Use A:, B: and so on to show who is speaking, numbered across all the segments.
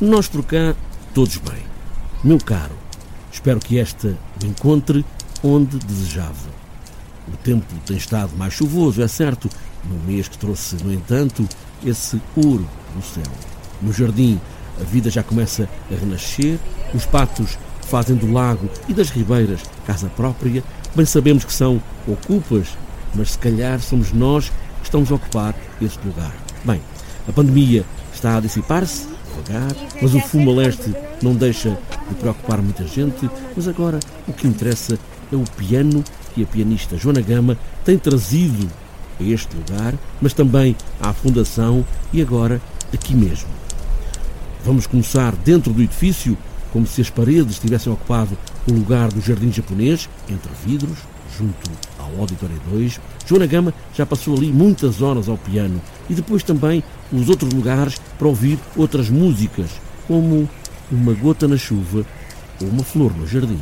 A: Nós por cá, todos bem. Meu caro, espero que esta o encontre onde desejava. O tempo tem estado mais chuvoso, é certo, num mês que trouxe, no entanto, esse ouro do céu. No jardim, a vida já começa a renascer, os patos fazem do lago e das ribeiras casa própria. Bem sabemos que são ocupas, mas se calhar somos nós que estamos a ocupar esse lugar. Bem, a pandemia está a dissipar-se, mas o fumo a leste não deixa de preocupar muita gente. Mas agora o que interessa é o piano que a pianista Joana Gama tem trazido a este lugar, mas também à Fundação e agora aqui mesmo. Vamos começar dentro do edifício, como se as paredes tivessem ocupado o lugar do jardim japonês, entre vidros, junto ao Auditório 2. Joana Gama já passou ali muitas horas ao piano e depois também os outros lugares para ouvir outras músicas, como uma gota na chuva ou uma flor no jardim.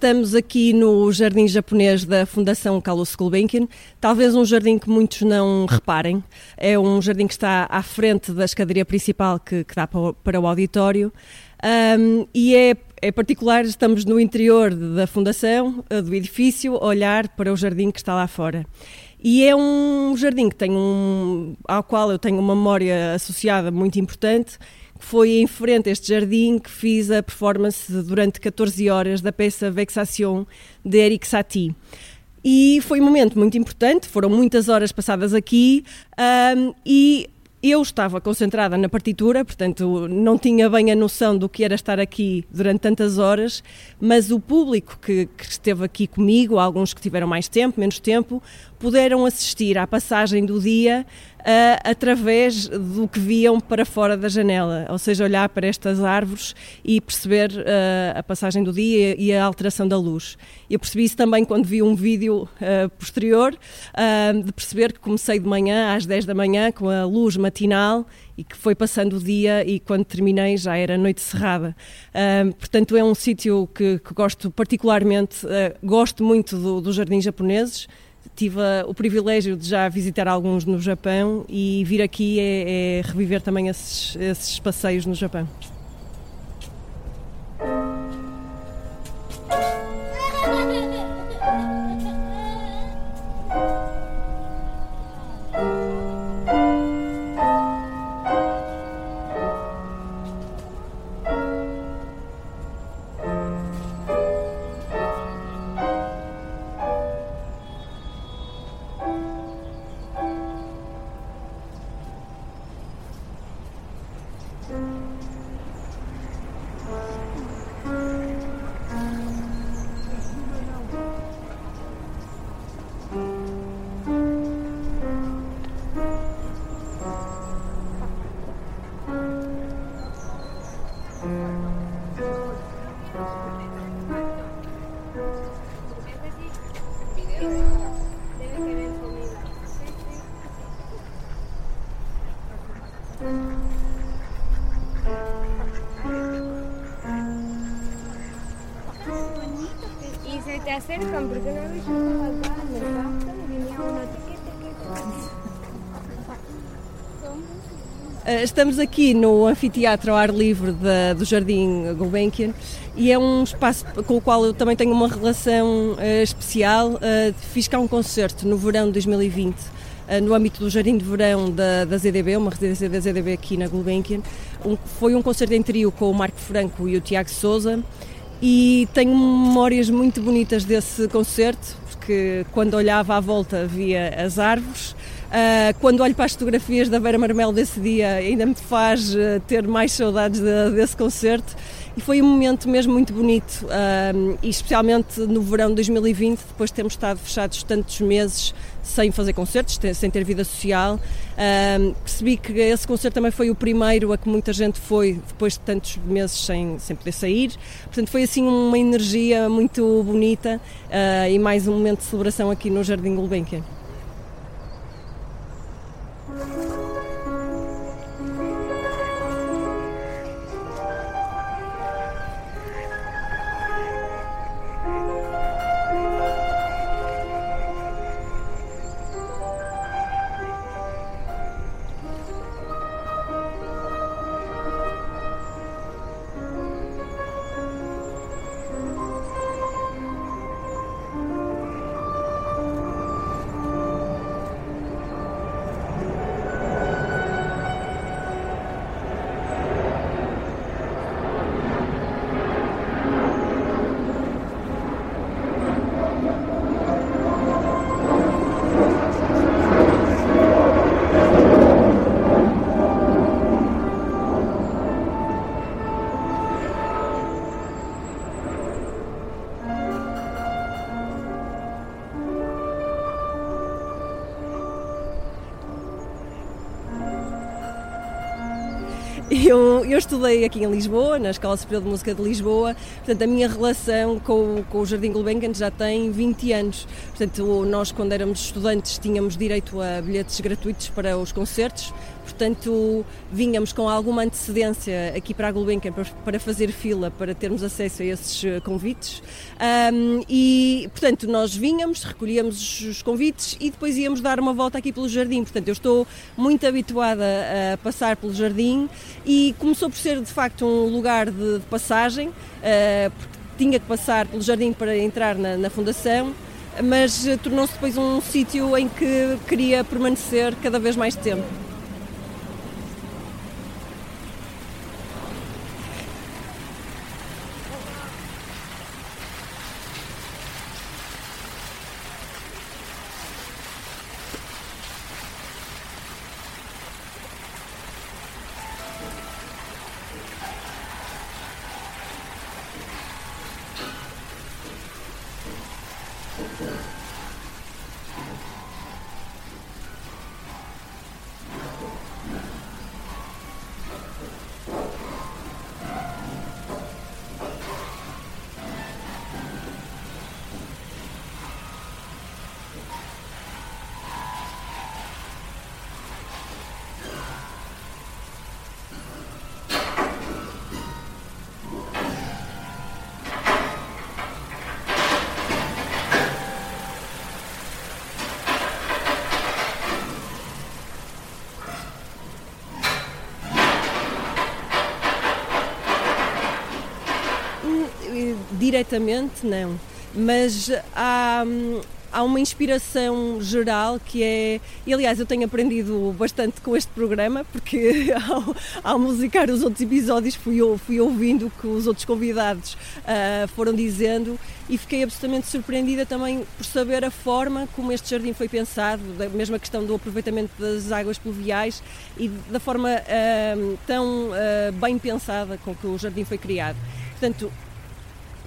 B: Estamos aqui no jardim japonês da Fundação Carlos Gulbenkian, talvez um jardim que muitos não reparem. É um jardim que está à frente da escadaria principal que, que dá para, o auditório um, e é, é particular, estamos no interior da Fundação, eh, do edifício, olhar para o jardim que está lá fora. E é um jardim que tem um, ao qual eu tenho uma memória associada muito importante foi em frente a este jardim que fiz a performance durante 14 horas da peça Vexation de Eric Satie. E foi um momento muito importante, foram muitas horas passadas aqui um, e eu estava concentrada na partitura, portanto não tinha bem a noção do que era estar aqui durante tantas horas, mas o público que, que, esteve aqui comigo, alguns que tiveram mais tempo, menos tempo, puderam assistir à passagem do dia uh, através do que viam para fora da janela, ou seja, olhar para estas árvores e perceber uh, a passagem do dia e a alteração da luz. Eu percebi isso também quando vi um vídeo uh, posterior, de perceber que comecei de manhã, às 10 da manhã, com a luz matinal e que foi passando o dia e quando terminei já era noite cerrada. portanto, é um sítio que, que, gosto particularmente, gosto muito dos do jardins japoneses, tive o privilégio de já visitar alguns no Japão e vir aqui é, é reviver também esses, esses passeios no Japão. Y venía una tiqueta que Estamos aqui no anfiteatro ao ar livre do Jardim Gulbenkian e é um espaço com o qual eu também tenho uma relação uh, especial. Uh, fiz cá um concerto no verão de 2020 uh, no âmbito do Jardim de Verão da, da ZDB, uma residência da ZDB aqui na Gulbenkian. Um, foi um concerto em trio com o Marco Franco e o Tiago Souza e tenho memórias muito bonitas desse concerto, porque quando olhava à volta via as árvores. Uh, quando olho para as fotografias da Vera Marmel desse dia, ainda me faz uh, ter mais saudades de, desse concerto. E foi um momento mesmo muito bonito, e especialmente no verão de 2020, depois de termos estado fechados tantos meses sem fazer concertos, sem ter vida social. Percebi que esse concerto também foi o primeiro a que muita gente foi depois de tantos meses sem, sem poder sair. Portanto, foi assim uma energia muito bonita uh, e mais um momento de celebração aqui no Jardim Gulbenkian. Estudei aqui em Lisboa, na Escola Superior de Música de Lisboa, portanto a minha relação com, com o Jardim Gulbenkian já tem 20 anos. Portanto, nós quando éramos estudantes tínhamos direito a bilhetes gratuitos para os concertos, portanto vínhamos com alguma antecedência aqui para a Gulbenkian para fazer fila para termos acesso a esses eh, convites. Um, e portanto nós vínhamos, recolhíamos os convites e depois íamos dar uma volta aqui pelo jardim, portanto eu estou muito habituada a passar pelo jardim e começou por ser de facto um lugar de, passagem, uh, porque tinha que passar pelo jardim para entrar na, na fundação mas eh, tornou-se depois um sítio em que queria permanecer cada vez mais tempo. Diretamente não, mas há, há uma inspiração geral que é. E aliás, eu tenho aprendido bastante com este programa, porque ao, ao musicar os outros episódios fui, fui ouvindo o que os outros convidados uh, foram dizendo e fiquei absolutamente surpreendida também por saber a forma como este jardim foi pensado, da mesma questão do aproveitamento das águas pluviais e da forma uh, tão uh, bem pensada com que o jardim foi criado. Portanto,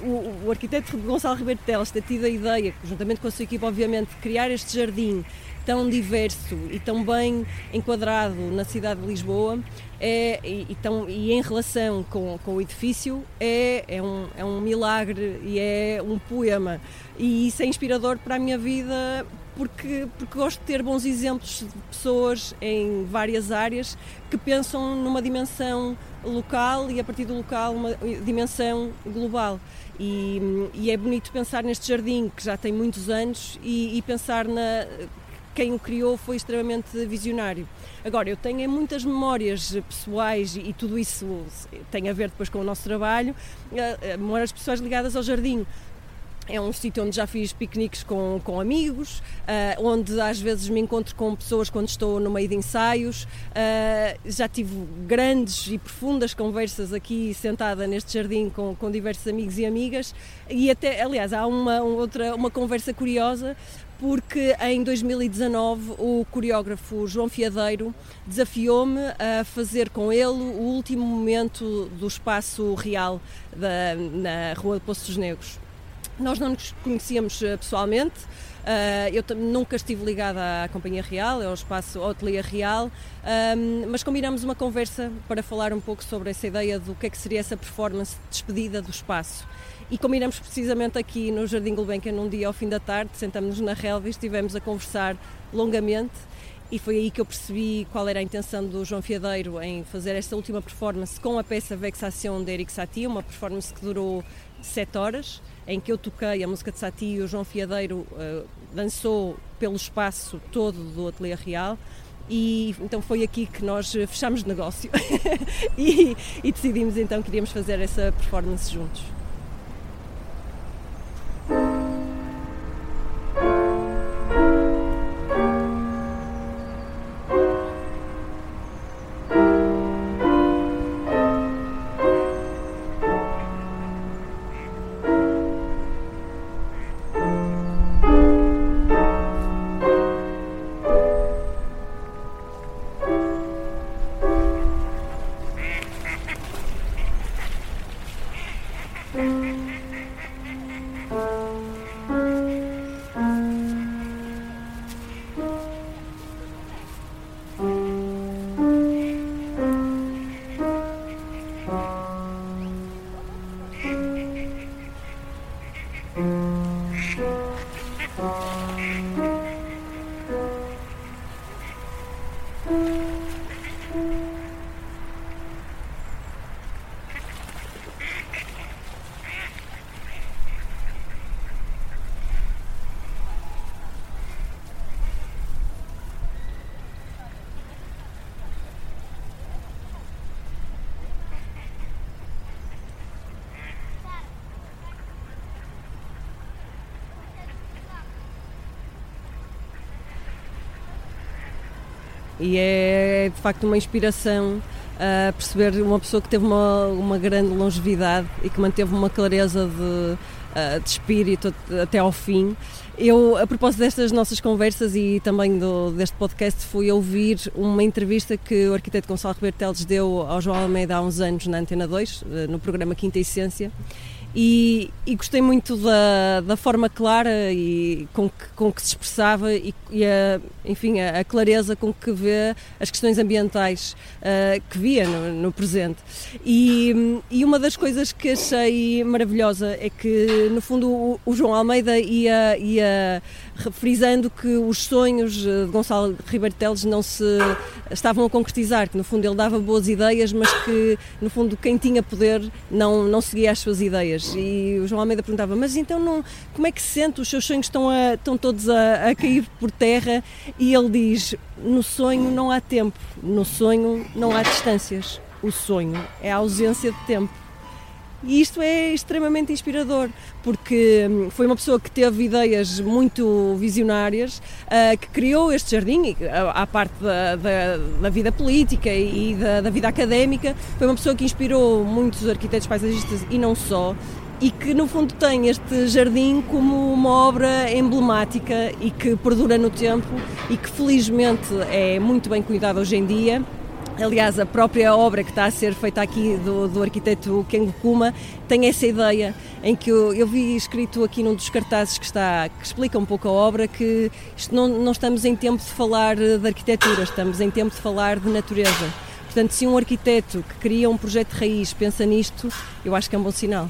B: o, o arquiteto Gonçalo Ribeiro Teles ter tido a ideia, juntamente com a sua equipa, obviamente, de criar este jardim tão diverso e tão bem enquadrado na cidade de Lisboa é, e, e, tão, e em relação com, com o edifício é, é, um, é um milagre e é um poema. E isso é inspirador para a minha vida porque, porque gosto de ter bons exemplos de pessoas em várias áreas que pensam numa dimensão local e a partir do local uma dimensão global. E, e é bonito pensar neste jardim que já tem muitos anos e, e pensar na quem o criou foi extremamente visionário. Agora, eu tenho muitas memórias pessoais e, tudo isso tem a ver depois com o nosso trabalho, eh, eh, memórias pessoais ligadas ao jardim é um sítio onde já fiz piqueniques com, com amigos, uh, onde às vezes me encontro com pessoas quando estou no meio de ensaios. Uh, já tive grandes e profundas conversas aqui sentada neste jardim com, com diversos amigos e amigas. E até, aliás, há uma, outra uma conversa curiosa porque em 2019 o coreógrafo João Fiadeiro desafiou-me a fazer com ele o último momento do espaço real da, na Rua de Poços Negros. Nós não nos conhecíamos eh, pessoalmente, Uh, eu nunca estive ligada à Companhia Real, ao espaço Hotelier Real, um, mas combinamos uma conversa para falar um pouco sobre essa ideia do que é que seria essa performance de despedida do espaço. E combinamos precisamente aqui no Jardim Gulbenkian, num dia ao fim da tarde, sentamos-nos na relva e estivemos a conversar longamente. E foi aí que eu percebi qual era a intenção do João Fiadeiro em fazer esta última performance com a peça Vexação de Eric Satie, uma performance que durou sete horas em que eu toquei a música de Sati e o João Fiadeiro uh, dançou pelo espaço todo do Ateliê Real. E então foi aqui que nós fechámos negócio e, e decidimos então que iríamos fazer essa performance juntos. E é de facto uma inspiração a perceber uma pessoa que teve uma, uma grande longevidade e que manteve uma clareza de, eh, de espírito até ao fim. Eu, a propósito destas nossas conversas e também do, deste podcast, fui ouvir uma entrevista que o arquiteto Gonçalo Ribeiro Teles deu ao João Almeida há uns anos na Antena 2, eh, no programa Quinta Essência, e, e, gostei muito da, da forma clara e com que, com que se expressava e, e a, enfim, a, a, clareza com que vê as questões ambientais uh, que via no, no presente. E, e, uma das coisas que achei maravilhosa é que, no fundo, o, o João Almeida ia, ia frisando que os sonhos de Gonçalo Ribeiro Teles não se estavam a concretizar, que no fundo ele dava boas ideias, mas que no fundo quem tinha poder não, não seguia as suas ideias. E o João Almeida perguntava, mas então não, como é que se sente? Os seus sonhos estão, a, estão todos a, a cair por terra? E ele diz, no sonho não há tempo, no sonho não há distâncias. O sonho é a ausência de tempo. E isto é extremamente inspirador, porque hum, foi uma pessoa que teve ideias muito visionárias, uh, que criou este jardim, à parte da, da, da vida política e da, da, vida académica. Foi uma pessoa que inspirou muitos arquitetos paisagistas e não só. E que no fundo tem este jardim como uma obra emblemática e que perdura no tempo e que felizmente é muito bem cuidado hoje em dia Aliás, a própria obra que está a ser feita aqui do, do arquiteto Kengo Kuma tem essa ideia em que eu, eu, vi escrito aqui num dos cartazes que está que explica um pouco a obra que isto não, não estamos em tempo de falar de arquitetura, estamos em tempo de falar de natureza. Portanto, se um arquiteto que cria um projeto de raiz pensa nisto, eu acho que é um bom sinal.